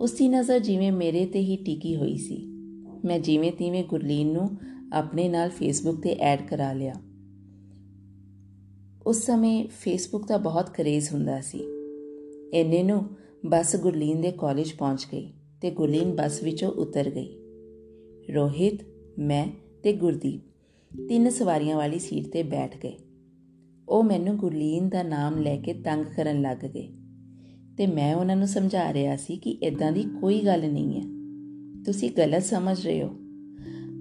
ਉਸ ਦੀ ਨਜ਼ਰ ਜਿਵੇਂ ਮੇਰੇ ਤੇ ਹੀ ਟਿਕੀ ਹੋਈ ਸੀ। ਮੈਂ ਜਿਵੇਂ ਤਿਵੇਂ ਗੁਰਲੀਨ ਨੂੰ ਆਪਣੇ ਨਾਲ ਫੇਸਬੁੱਕ ਤੇ ਐਡ ਕਰਾ ਲਿਆ। ਉਸ ਸਮੇਂ ਫੇਸਬੁੱਕ ਦਾ ਬਹੁਤ ਕਰੇਜ਼ ਹੁੰਦਾ ਸੀ। ਇੰਨੇ ਨੂੰ ਬੱਸ ਗੁਰਲੀਨ ਦੇ ਕਾਲਜ ਪਹੁੰਚ ਗਈ ਤੇ ਗੁਰਲੀਨ ਬੱਸ ਵਿੱਚੋਂ ਉਤਰ ਗਈ। ਰੋਹਿਤ, ਮੈਂ ਤੇ ਗੁਰਦੀਪ ਤਿੰਨ ਸਵਾਰੀਆਂ ਵਾਲੀ ਸੀਟ ਤੇ ਬੈਠ ਗਏ। ਉਹ ਮੈਨੂੰ ਗੁਰਲੀਨ ਦਾ ਨਾਮ ਲੈ ਕੇ ਤੰਗ ਕਰਨ ਲੱਗ ਗਏ ਤੇ ਮੈਂ ਉਹਨਾਂ ਨੂੰ ਸਮਝਾ ਰਿਹਾ ਸੀ ਕਿ ਇਦਾਂ ਦੀ ਕੋਈ ਗੱਲ ਨਹੀਂ ਹੈ। ਤੁਸੀਂ ਗਲਤ ਸਮਝ ਰਹੇ ਹੋ,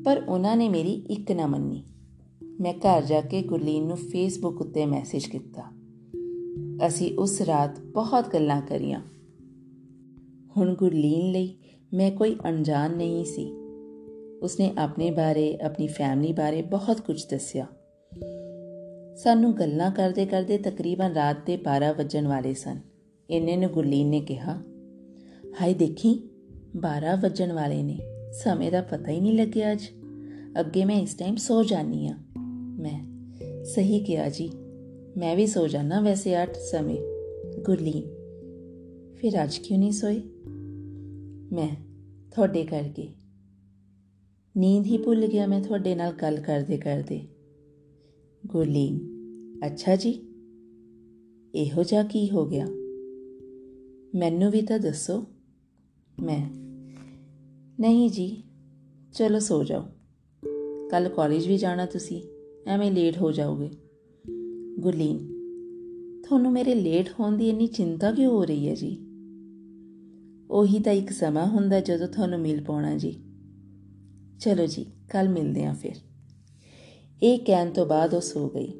ਪਰ ਉਹਨਾਂ ਨੇ ਮੇਰੀ ਇੱਕ ਨਾ ਮੰਨੀ। ਮੈਂ ਘਰ ਜਾ ਕੇ ਗੁਰਲੀਨ ਨੂੰ ਫੇਸਬੁੱਕ ਉੱਤੇ ਮੈਸੇਜ ਕੀਤਾ। ਅਸੀਂ ਉਸ ਰਾਤ ਬਹੁਤ ਗੱਲਾਂ ਕਰੀਆਂ। ਹੁਣ ਗੁਰਲੀਨ ਲਈ ਮੈਂ ਕੋਈ ਅਣਜਾਣ ਨਹੀਂ ਸੀ। ਉਸਨੇ ਆਪਣੇ ਬਾਰੇ, ਆਪਣੀ ਫੈਮਿਲੀ ਬਾਰੇ ਬਹੁਤ ਕੁਝ ਦੱਸਿਆ। ਸਾਨੂੰ ਗੱਲਾਂ ਕਰਦੇ ਕਰਦੇ ਤਕਰੀਬਨ ਰਾਤ ਦੇ 12 ਵਜਣ ਵਾਲੇ ਸਨ। ਇੰਨੇ ਨੂੰ ਗੁਰਲੀਨ ਨੇ ਕਿਹਾ ਹਾਈ ਦੇਖੀ 12 ਵਜਣ ਵਾਲੇ ਨੇ। ਸਮੇਂ ਦਾ ਪਤਾ ਹੀ ਨਹੀਂ ਲੱਗਿਆ ਅੱਜ। ਅੱਗੇ ਮੈਂ ਇਸ ਟਾਈਮ ਸੋ ਜਾਨੀ ਆ ਮੈਂ। ਸਹੀ ਕਿਹਾ ਜੀ। ਮੈਂ ਵੀ ਸੋ ਜਾਣਾ ਵੈਸੇ 8 ਸਮੇਂ। ਗੁਰਲੀਨ ਫਿਰ ਅੱਜ ਕਿਉਂ ਨਹੀਂ ਸੋਏ? ਮੈਂ ਤੁਹਾਡੇ ਕਰਕੇ। ਨੀਂਦ ਹੀ ਭੁੱਲ ਗਿਆ ਮੈਂ ਤੁਹਾਡੇ ਨਾਲ ਗੱਲ ਕਰਦੇ ਕਰਦੇ। ਗੁਰਲੀਨ ਅੱਛਾ ਜੀ। ਇਹੋ ਜਿਹਾ ਕੀ ਹੋ ਗਿਆ? ਮੈਨੂੰ ਵੀ ਤਾਂ ਦੱਸੋ। ਮੈਂ। ਨਹੀਂ ਜੀ। ਚਲੋ ਸੋ ਜਾਓ। ਕੱਲ ਕਾਲਜ ਵੀ ਜਾਣਾ ਤੁਸੀਂ। ਐਵੇਂ ਲੇਟ ਹੋ ਜਾਓਗੇ। ਗੁਰਲੀਨ, ਤੁਹਾਨੂੰ ਮੇਰੇ ਲੇਟ ਹੋਣ ਦੀ ਇੰਨੀ ਚਿੰਤਾ ਕਿਉਂ ਹੋ ਰਹੀ ਹੈ ਜੀ? ਉਹੀ ਤਾਂ ਇੱਕ ਸਮਾਂ ਹੁੰਦਾ ਜਦੋਂ ਤੁਹਾਨੂੰ ਮਿਲ ਪਾਉਣਾ ਜੀ। ਚਲੋ ਜੀ ਕੱਲ ਮਿਲਦੇ ਆਂ ਫਿਰ। ਇਹ ਕਹਿਣ ਤੋਂ ਬਾਅਦ ਉਹ ਸੋ ਗਈ।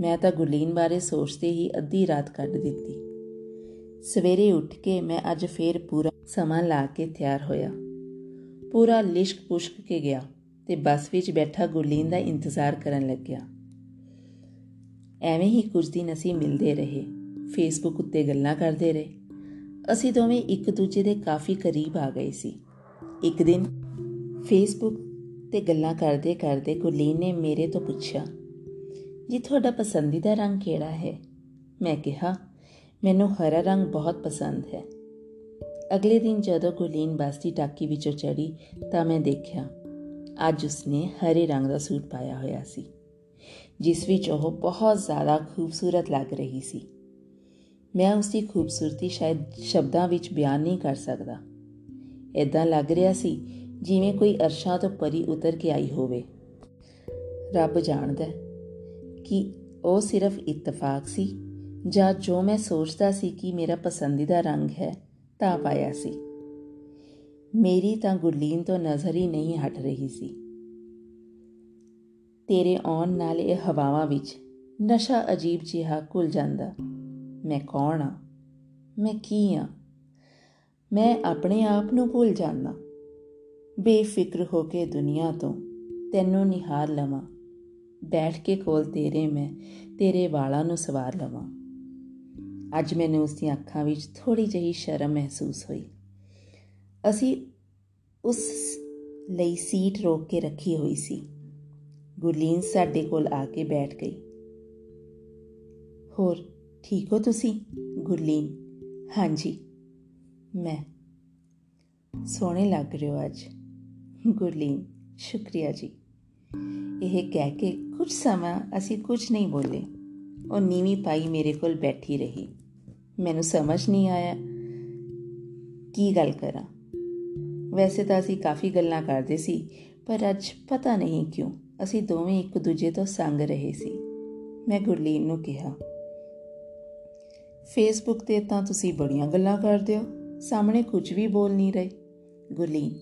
ਮੈਂ ਤਾਂ ਗੁਰਲੀਨ ਬਾਰੇ ਸੋਚਦੇ ਹੀ ਅੱਧੀ ਰਾਤ ਕੱਢ ਦਿੱਤੀ। ਸਵੇਰੇ ਉੱਠ ਕੇ ਮੈਂ ਅੱਜ ਫੇਰ ਪੂਰਾ ਸਮਾਂ ਲਾ ਕੇ ਤਿਆਰ ਹੋਇਆ। ਪੂਰਾ ਲਿਸ਼ਕ ਪੁਸ਼ਕ ਕੇ ਗਿਆ। ਤੇ ਬੱਸ ਵਿੱਚ ਬੈਠਾ ਗੁਰਲੀਨ ਦਾ ਇੰਤਜ਼ਾਰ ਕਰਨ ਲੱਗਿਆ। ਐਵੇਂ ਹੀ ਕੁਝ ਦਿਨ ਅਸੀਂ ਮਿਲਦੇ ਰਹੇ। ਫੇਸਬੁੱਕ ਉੱਤੇ ਗੱਲਾਂ ਕਰਦੇ ਰਹੇ। ਅਸੀਂ ਦੋਵੇਂ ਇੱਕ ਦੂਜੇ ਦੇ ਕਾਫੀ ਕਰੀਬ ਆ ਗਏ ਸੀ। ਇੱਕ ਦਿਨ ਫੇਸਬੁੱਕ ਤੇ ਗੱਲਾਂ ਕਰਦੇ ਕਰਦੇ ਗੁਰਲੀਨ ਨੇ ਮੇਰੇ ਤੋਂ ਪੁੱਛਿਆ, ਜੀ, ਤੁਹਾਡਾ ਪਸੰਦੀਦਾ ਰੰਗ ਕਿਹੜਾ ਹੈ? ਮੈਂ ਕਿਹਾ, ਮੈਨੂੰ ਹਰਾ ਰੰਗ ਬਹੁਤ ਪਸੰਦ ਹੈ। ਅਗਲੇ ਦਿਨ ਜਦੋਂ ਗੁਰਲੀਨ ਬੱਸ ਦੀ ਟਾਕੀ ਵਿੱਚੋਂ ਚੜੀ ਤਾਂ ਮੈਂ ਦੇਖਿਆ ਅੱਜ ਉਸਨੇ ਹਰੇ ਰੰਗ ਦਾ ਸੂਟ ਪਾਇਆ ਹੋਇਆ ਸੀ, ਜਿਸ ਵਿੱਚ ਉਹ ਬਹੁਤ ਜ਼ਿਆਦਾ ਖੂਬਸੂਰਤ ਲੱਗ ਰਹੀ ਸੀ। ਮੈਂ ਉਸ ਦੀ ਖੂਬਸੂਰਤੀ ਸ਼ਾਇਦ ਸ਼ਬਦਾਂ ਵਿੱਚ ਬਿਆਨ ਨਹੀਂ ਕਰ ਸਕਦਾ। ਇਦਾਂ ਲੱਗ ਰਿਹਾ ਸੀ ਜਿਵੇਂ ਕੋਈ ਅਰਸ਼ਾਂ ਤੋਂ ਪਰੀ ਉਤਰ ਕੇ ਆਈ ਹੋਵੇ। ਰੱਬ ਜਾਣਦਾ ਕਿ ਉਹ ਸਿਰਫ ਇਤਫਾਕ ਸੀ ਜਾਂ ਜੋ ਮੈਂ ਸੋਚਦਾ ਸੀ ਕਿ ਮੇਰਾ ਪਸੰਦੀਦਾ ਰੰਗ ਹੈ, ਤਾਂ ਪਾਇਆ ਸੀ। ਮੇਰੀ ਤਾਂ ਗੁਰਲੀਨ ਤੋਂ ਨਜ਼ਰ ਹੀ ਨਹੀਂ ਹਟ ਰਹੀ ਸੀ। ਤੇਰੇ ਆਉਣ ਨਾਲ ਇਹ ਹਵਾਵਾਂ ਵਿੱਚ ਨਸ਼ਾ ਅਜੀਬ ਜਿਹਾ ਘੁਲ ਜਾਂਦਾ। ਮੈਂ ਕੌਣ ਆ? ਮੈਂ ਕੀ ਆ? ਮੈਂ ਆਪਣੇ ਆਪ ਨੂੰ ਭੁੱਲ ਜਾਂਦਾ। ਬੇਫਿਕਰ ਹੋ ਕੇ ਦੁਨੀਆ ਤੋਂ ਤੈਨੂੰ ਨਿਹਾਰ ਲਵਾਂ। ਬੈਠ ਕੇ ਕੋਲ ਤੇਰੇ ਮੈਂ ਤੇਰੇ ਵਾਲਾਂ ਨੂੰ ਸਵਾਰ ਲਵਾਂ। ਅੱਜ ਮੈਨੂੰ ਉਸ ਦੀਆਂ ਅੱਖਾਂ ਵਿੱਚ ਥੋੜੀ ਜਿਹੀ ਸ਼ਰਮ ਮਹਿਸੂਸ ਹੋਈ। ਅਸੀਂ ਉਸ ਲਈ ਸੀਟ ਰੋਕ ਕੇ ਰੱਖੀ ਹੋਈ ਸੀ। ਗੁਰਲੀਨ ਸਾਡੇ ਕੋਲ ਆ ਕੇ ਬੈਠ ਗਈ। ਹੋਰ, ਠੀਕ ਹੋ ਤੁਸੀਂ? ਗੁਰਲੀਨ। ਹਾਂਜੀ। ਮੈਂ। ਸੋਹਣੇ ਲੱਗ ਰਹੇ ਹੋ ਅੱਜ। ਗੁਰਲੀਨ, ਸ਼ੁਕਰੀਆ ਜੀ। ਇਹ ਕਹਿ ਕੇ ਕੁਝ ਸਮਾਂ ਅਸੀਂ ਕੁਝ ਨਹੀਂ ਬੋਲੇ। ਉਹ ਨੀਵੀਂ ਪਾਈ ਮੇਰੇ ਕੋਲ ਬੈਠੀ ਰਹੀ। ਮੈਨੂੰ ਸਮਝ ਨਹੀਂ ਆਇਆ। ਕੀ ਗੱਲ ਕਰਾਂ? ਵੈਸੇ ਤਾਂ ਅਸੀਂ ਕਾਫੀ ਗੱਲਾਂ ਕਰਦੇ ਸੀ, ਪਰ ਅੱਜ ਪਤਾ ਨਹੀਂ ਕਿਉਂ ਅਸੀਂ ਦੋਵੇਂ ਇੱਕ ਦੂਜੇ ਤੋਂ ਸੰਗ ਰਹੇ ਸੀ। ਮੈਂ ਗੁਰਲੀਨ ਨੂੰ ਕਿਹਾ ਫੇਸਬੁੱਕ ਤੇ ਤਾਂ ਤੁਸੀਂ ਬੜੀਆਂ ਗੱਲਾਂ ਕਰਦੇ ਹੋ, ਸਾਹਮਣੇ ਕੁਝ ਵੀ ਬੋਲ ਨਹੀਂ ਰਹੇ। ਗੁਰਲੀਨ,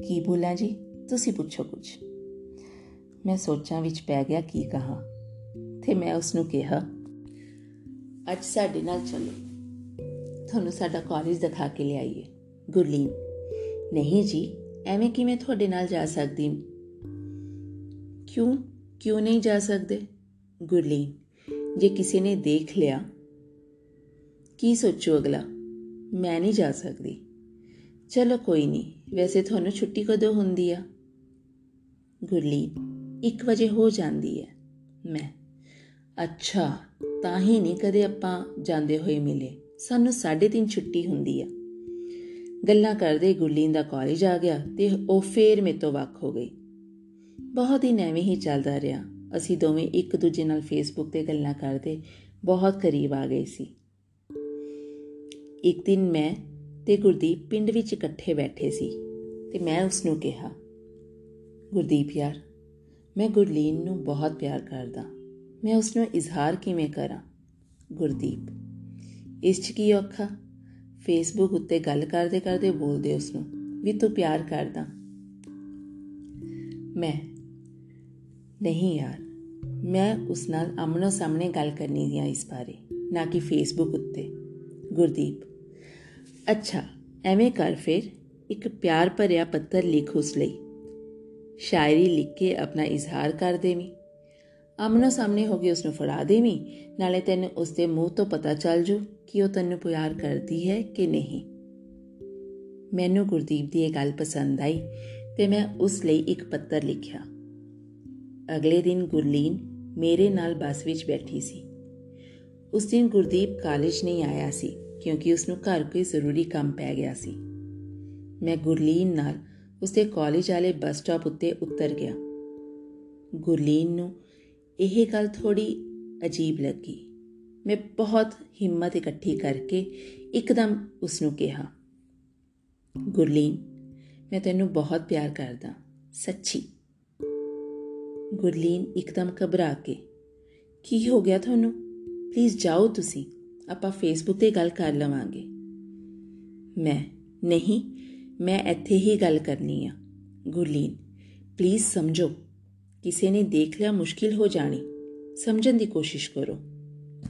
ਕੀ ਬੋਲਾਂ ਜੀ? ਤੁਸੀਂ ਪੁੱਛੋ ਕੁਝ। ਮੈਂ ਸੋਚਾਂ ਵਿੱਚ ਪੈ ਗਿਆ, ਕੀ ਕਹਾ? ਤੇ ਮੈਂ ਉਸ ਨੂੰ ਕਿਹਾ, ਅੱਜ ਸਾਡੇ ਨਾਲ ਚਲੋ। ਤੁਹਾਨੂੰ ਸਾਡਾ ਕਾਲਜ ਦਿਖਾ ਕੇ ਲਿਆਈਏ। ਗੁਰਲੀਨ ਨਹੀਂ ਜੀ, ਐਵੇਂ ਕਿਵੇਂ ਤੁਹਾਡੇ ਨਾਲ ਜਾ ਸਕਦੀ? ਕਿਉਂ? ਕਿਉਂ ਨਹੀਂ ਜਾ ਸਕਦੇ? ਗੁਰਲੀਨ, ਜੇ ਕਿਸੇ ਨੇ ਦੇਖ ਲਿਆ, ਕੀ ਸੋਚੋ ਅਗਲਾ? ਮੈਂ ਨਹੀਂ ਜਾ ਸਕਦੀ। ਚਲੋ ਕੋਈ ਨਹੀਂ, ਵੈਸੇ ਤੁਹਾਨੂੰ ਛੁੱਟੀ ਕਦੋਂ ਹੁੰਦੀ ਆ? ਗੁਰਲੀਨ 1 ਵਜੇ ਹੋ ਜਾਂਦੀ ਹੈ, ਮੈਂ। ਅੱਛਾ, ਤਾਂ ਹੀ ਨਹੀਂ ਕਦੇ ਆਪਾਂ ਜਾਂਦੇ ਹੋਏ ਮਿਲੇ। ਸਾਨੂੰ 3:30 ਛੁੱਟੀ ਹੁੰਦੀ ਆ। ਗੱਲਾਂ ਕਰਦੇ ਗੁਰਲੀਨ ਦਾ ਕਾਲਜ ਆ ਗਿਆ ਤੇ ਉਹ ਫੇਰ ਮੇਰੇ ਤੋਂ ਵੱਖ ਹੋ ਗਈ। ਬਹੁਤ ਦਿਨ ਐਵੇਂ ਹੀ ਚੱਲਦਾ ਰਿਹਾ। ਅਸੀਂ ਦੋਵੇਂ ਇੱਕ ਦੂਜੇ ਨਾਲ ਫੇਸਬੁੱਕ ਤੇ ਗੱਲਾਂ ਕਰਦੇ ਬਹੁਤ ਕਰੀਬ ਆ ਗਏ ਸੀ। ਇੱਕ ਦਿਨ ਮੈਂ ਤੇ ਗੁਰਦੀਪ ਪਿੰਡ ਵਿੱਚ ਇਕੱਠੇ ਬੈਠੇ ਸੀ ਤੇ ਮੈਂ ਉਸ ਨੂੰ ਕਿਹਾ, ਗੁਰਦੀਪ ਯਾਰ, ਮੈਂ ਗੁਰਲੀਨ ਨੂੰ ਬਹੁਤ ਪਿਆਰ ਕਰਦਾ। ਮੈਂ ਉਸ ਨੂੰ ਇਜ਼ਹਾਰ ਕਿਵੇਂ ਕਰਾਂ? ਗੁਰਦੀਪ, ਇਸ 'ਚ ਕੀ ਔਖਾ? ਫੇਸਬੁੱਕ ਉੱਤੇ ਗੱਲ ਕਰਦੇ ਕਰਦੇ ਬੋਲਦੇ ਉਸ ਨੂੰ ਵੀ ਤੂੰ ਪਿਆਰ ਕਰਦਾ। ਮੈਂ, ਨਹੀਂ ਯਾਰ, ਮੈਂ ਉਸ ਨਾਲ ਆਮਨੋ ਸਾਹਮਣੇ ਗੱਲ ਕਰਨੀ ਹੈ ਇਸ ਬਾਰੇ, ਨਾ ਕਿ ਫੇਸਬੁੱਕ ਉੱਤੇ। ਗੁਰਦੀਪ, ਅੱਛਾ, ਐਵੇਂ ਕਰ ਫਿਰ, ਇੱਕ ਪਿਆਰ ਭਰਿਆ ਪੱਤਰ ਲਿਖ ਉਸ ਲਈ। ਸ਼ਾਇਰੀ ਲਿਖ ਕੇ ਆਪਣਾ ਇਜ਼ਹਾਰ ਕਰ ਦੇਵੀਂ। ਆਮਨੋ ਸਾਹਮਣੇ ਹੋ ਕੇ ਉਸ ਨੂੰ ਫੜਾ ਦੇਵੀਂ, ਨਾਲੇ ਤੈਨੂੰ ਉਸ ਦੇ ਮੂੰਹ ਤੋਂ ਪਤਾ ਚੱਲ ਜੂ। ਕਿ ਉਹ ਤੈਨੂੰ ਪਿਆਰ ਕਰਦੀ ਹੈ ਕਿ ਨਹੀਂ? ਮੈਨੂੰ ਗੁਰਦੀਪ ਦੀ ਇਹ ਗੱਲ ਪਸੰਦ ਆਈ ਤੇ ਮੈਂ ਉਸ ਲਈ ਇੱਕ ਪੱਤਰ ਲਿਖਿਆ। ਅਗਲੇ ਦਿਨ ਗੁਰਲੀਨ ਮੇਰੇ ਨਾਲ ਬੱਸ ਵਿੱਚ ਬੈਠੀ ਸੀ। ਉਸ ਦਿਨ ਗੁਰਦੀਪ ਕਾਲਜ ਨਹੀਂ ਆਇਆ ਸੀ ਕਿਉਂਕਿ ਉਸ ਨੂੰ ਘਰ ਕੋਈ ਜ਼ਰੂਰੀ ਕੰਮ ਪੈ ਗਿਆ ਸੀ। ਮੈਂ ਗੁਰਲੀਨ ਨਾਲ ਉਸਦੇ ਕਾਲਜ ਵਾਲੇ ਬੱਸ ਸਟਾਪ ਉੱਤੇ ਉਤਰ ਗਿਆ। ਗੁਰਲੀਨ ਨੂੰ ਇਹ ਗੱਲ ਥੋੜੀ ਅਜੀਬ ਲੱਗੀ। ਮੈਂ ਬਹੁਤ ਹਿੰਮਤ ਇਕੱਠੀ ਕਰਕੇ ਇੱਕਦਮ ਉਸ ਨੂੰ ਕਿਹਾ, ਗੁਰਲੀਨ, ਮੈਂ ਤੈਨੂੰ ਬਹੁਤ ਪਿਆਰ ਕਰਦਾ, ਸੱਚੀ। ਗੁਰਲੀਨ ਇੱਕਦਮ ਘਬਰਾ ਕੇ, ਕੀ ਹੋ ਗਿਆ ਤੁਹਾਨੂੰ? ਪਲੀਜ਼ ਜਾਓ ਤੁਸੀਂ, ਆਪਾਂ ਫੇਸਬੁੱਕ ਤੇ ਗੱਲ ਕਰ ਲਵਾਂਗੇ। ਮੈਂ? ਨਹੀਂ, ਮੈਂ ਇੱਥੇ ਹੀ ਗੱਲ ਕਰਨੀ ਆ। ਗੁਰਲੀਨ ਪਲੀਜ਼ ਸਮਝੋ, ਕਿਸੇ ਨੇ ਦੇਖ ਲਿਆ ਮੁਸ਼ਕਿਲ ਹੋ ਜਾਣੀ। ਸਮਝਣ ਦੀ ਕੋਸ਼ਿਸ਼ ਕਰੋ।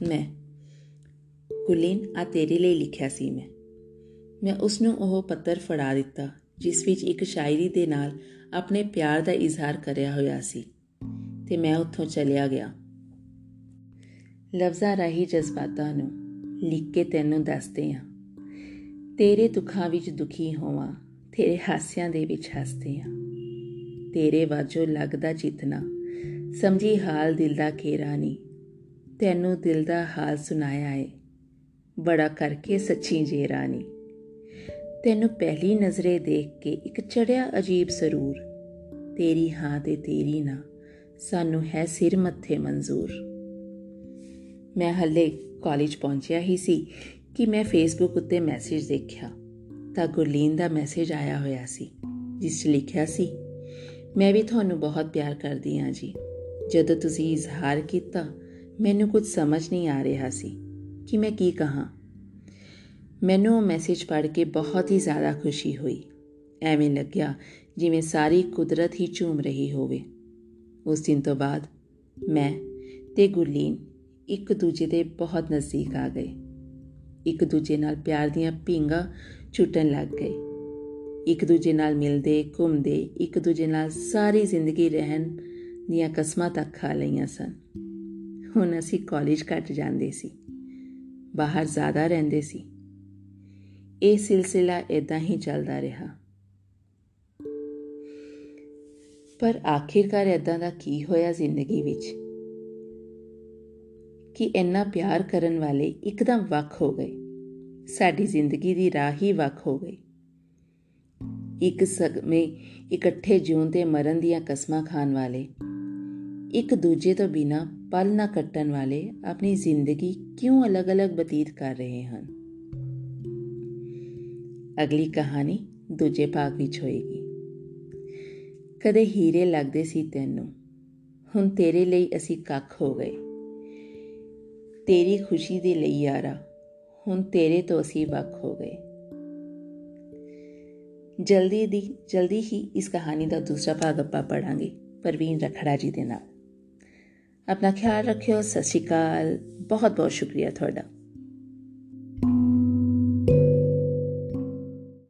ਮੈਂ। ਗੁਰਲੀਨ ਆ ਤੇਰੇ ਲਈ ਲਿਖਿਆ ਸੀ ਮੈਂ। ਮੈਂ ਉਸ ਨੂੰ ਉਹ ਪੱਤਰ ਫੜਾ ਦਿੱਤਾ, ਜਿਸ ਵਿੱਚ ਇੱਕ ਸ਼ਾਇਰੀ ਦੇ ਨਾਲ ਆਪਣੇ ਪਿਆਰ ਦਾ ਇਜ਼ਹਾਰ ਕਰਿਆ ਹੋਇਆ ਸੀ ਤੇ ਮੈਂ ਉੱਥੋਂ ਚਲਿਆ ਗਿਆ। ਲਫ਼ਜ਼ਾਂ ਰਾਹੀਂ ਜਜ਼ਬਾਤਾਂ ਨੂੰ ਲਿਖ ਕੇ ਤੈਨੂੰ ਦੱਸਦੇ ਆ ਤੇਰੇ ਦੁੱਖਾਂ ਵਿੱਚ ਦੁਖੀ ਹੋਵਾਂ, ਤੇਰੇ ਹਾਸਿਆਂ ਦੇ ਵਿੱਚ ਹੱਸਦੇ ਆ ਤੇਰੇ ਵਾਜੋ ਲੱਗਦਾ ਚਿਤਨਾ, ਸਮਝੀ ਹਾਲ ਦਿਲ ਦਾ ਖੇਰਾ ਨਹੀਂ। ਤੈਨੂੰ ਦਿਲ ਦਾ ਹਾਲ ਸੁਣਾਇਆ ਏ। ਬੜਾ ਕਰਕੇ ਸੱਚੀ ਜੇ ਰਾਣੀ। ਤੈਨੂੰ ਪਹਿਲੀ ਨਜ਼ਰੇ ਦੇਖ ਕੇ ਇੱਕ ਚੜਿਆ ਅਜੀਬ ਸਰੂਰ। ਤੇਰੀ ਹਾਂ ਤੇ ਤੇਰੀ ਨਾ, ਸਾਨੂੰ ਹੈ ਸਿਰ ਮੱਥੇ ਮਨਜ਼ੂਰ। ਮੈਂ ਹੱਲੇ ਕਾਲਜ ਪਹੁੰਚਿਆ ਹੀ ਸੀ ਕਿ ਮੈਂ ਫੇਸਬੁੱਕ ਉੱਤੇ ਮੈਸੇਜ ਦੇਖਿਆ। ਤਾਂ ਗੁਰਲੀਨ ਦਾ ਮੈਸੇਜ ਆਇਆ ਹੋਇਆ ਸੀ, ਜਿਸ 'ਚ ਲਿਖਿਆ ਸੀ, ਮੈਂ ਵੀ ਤੁਹਾਨੂੰ ਬਹੁਤ ਪਿਆਰ ਕਰਦੀ ਹਾਂ ਜੀ। ਜਦੋਂ ਤੁਸੀਂ ਇਜ਼ਹਾਰ ਕੀਤਾ ਮੈਨੂੰ ਕੁਝ ਸਮਝ ਨਹੀਂ ਆ ਰਿਹਾ ਸੀ ਕਿ ਮੈਂ ਕੀ ਕਹਾਂ। ਮੈਨੂੰ ਉਹ ਮੈਸੇਜ ਪੜ੍ਹ ਕੇ ਬਹੁਤ ਹੀ ਜ਼ਿਆਦਾ ਖੁਸ਼ੀ ਹੋਈ। ਐਵੇਂ ਲੱਗਿਆ ਜਿਵੇਂ ਸਾਰੀ ਕੁਦਰਤ ਹੀ ਝੂਮ ਰਹੀ ਹੋਵੇ। ਉਸ ਦਿਨ ਤੋਂ ਬਾਅਦ ਮੈਂ ਤੇ ਗੁਰਲੀਨ ਇੱਕ ਦੂਜੇ ਦੇ ਬਹੁਤ ਨਜ਼ਦੀਕ ਆ ਗਏ। ਇੱਕ ਦੂਜੇ ਨਾਲ ਪਿਆਰ ਦੀਆਂ ਪਿੰਗਾ ਛੁੱਟਣ ਲੱਗ ਗਏ। ਇੱਕ ਦੂਜੇ ਨਾਲ ਮਿਲਦੇ, ਘੁੰਮਦੇ, ਇੱਕ ਦੂਜੇ ਨਾਲ ਸਾਰੀ ਜ਼ਿੰਦਗੀ ਰਹਿਣ ਦੀਆਂ ਕਸਮਾਂ ਤੱਕ ਖਾ ਲਈਆਂ ਸਨ। ਹੁਣ ਅਸੀਂ ਕਾਲਜ ਘੱਟ ਜਾਂਦੇ ਸੀ। ਬਾਹਰ ਜ਼ਿਆਦਾ ਰਹਿੰਦੇ ਸੀ। ਇਹ ਸਿਲਸਿਲਾ ਇਦਾਂ ਹੀ ਚੱਲਦਾ ਰਿਹਾ। ਪਰ ਆਖਿਰਕਾਰ ਇਦਾਂ ਦਾ ਕੀ ਹੋਇਆ ਜ਼ਿੰਦਗੀ ਵਿੱਚ? ਕਿ ਇੰਨਾ ਪਿਆਰ ਕਰਨ ਵਾਲੇ ਇੱਕਦਮ ਵੱਖ ਹੋ ਗਏ। ਸਾਡੀ ਜ਼ਿੰਦਗੀ ਦੀ ਰਾਹ ਹੀ ਵੱਖ ਹੋ ਗਈ। ਇੱਕ ਸਗਮੇ ਇਕੱਠੇ ਜਿਉਣ ਤੇ ਮਰਨ ਦੀਆਂ ਕਸਮਾਂ ਖਾਣ ਵਾਲੇ, ਇੱਕ ਦੂਜੇ ਤੋਂ ਬਿਨਾ ਪਲ ਨਾ ਕੱਟਣ ਵਾਲੇ ਆਪਣੀ ਜ਼ਿੰਦਗੀ ਕਿਉਂ ਅਲੱਗ-ਅਲੱਗ ਬਤੀਤ ਕਰ ਰਹੇ ਹਨ? ਅਗਲੀ ਕਹਾਣੀ ਦੂਜੇ ਭਾਗ ਵਿੱਚ ਹੋਏਗੀ। ਕਦੇ ਹੀਰੇ ਲੱਗਦੇ ਸੀ ਤੈਨੂੰ, ਹੁਣ ਤੇਰੇ ਲਈ ਅਸੀਂ ਕੱਖ ਹੋ ਗਏ। ਤੇਰੀ ਖੁਸ਼ੀ ਦੇ ਲਈ ਯਾਰਾ, ਹੁਣ ਤੇਰੇ ਤੋਂ ਅਸੀਂ ਵੱਖ ਹੋ ਗਏ। ਜਲਦੀ ਦੀ, ਜਲਦੀ ਹੀ ਇਸ ਕਹਾਣੀ ਦਾ ਦੂਸਰਾ ਭਾਗ ਆਪਾਂ ਪੜਾਂਗੇ ਪ੍ਰਵੀਨ ਰਖੜਾ ਜੀ ਦੇ ਨਾਲ। ਆਪਣਾ ਖਿਆਲ ਰੱਖਿਓ ਸਤਿ ਸ਼੍ਰੀ ਅਕਾਲ। ਬਹੁਤ ਬਹੁਤ ਸ਼ੁਕਰੀਆ ਤੁਹਾਡਾ।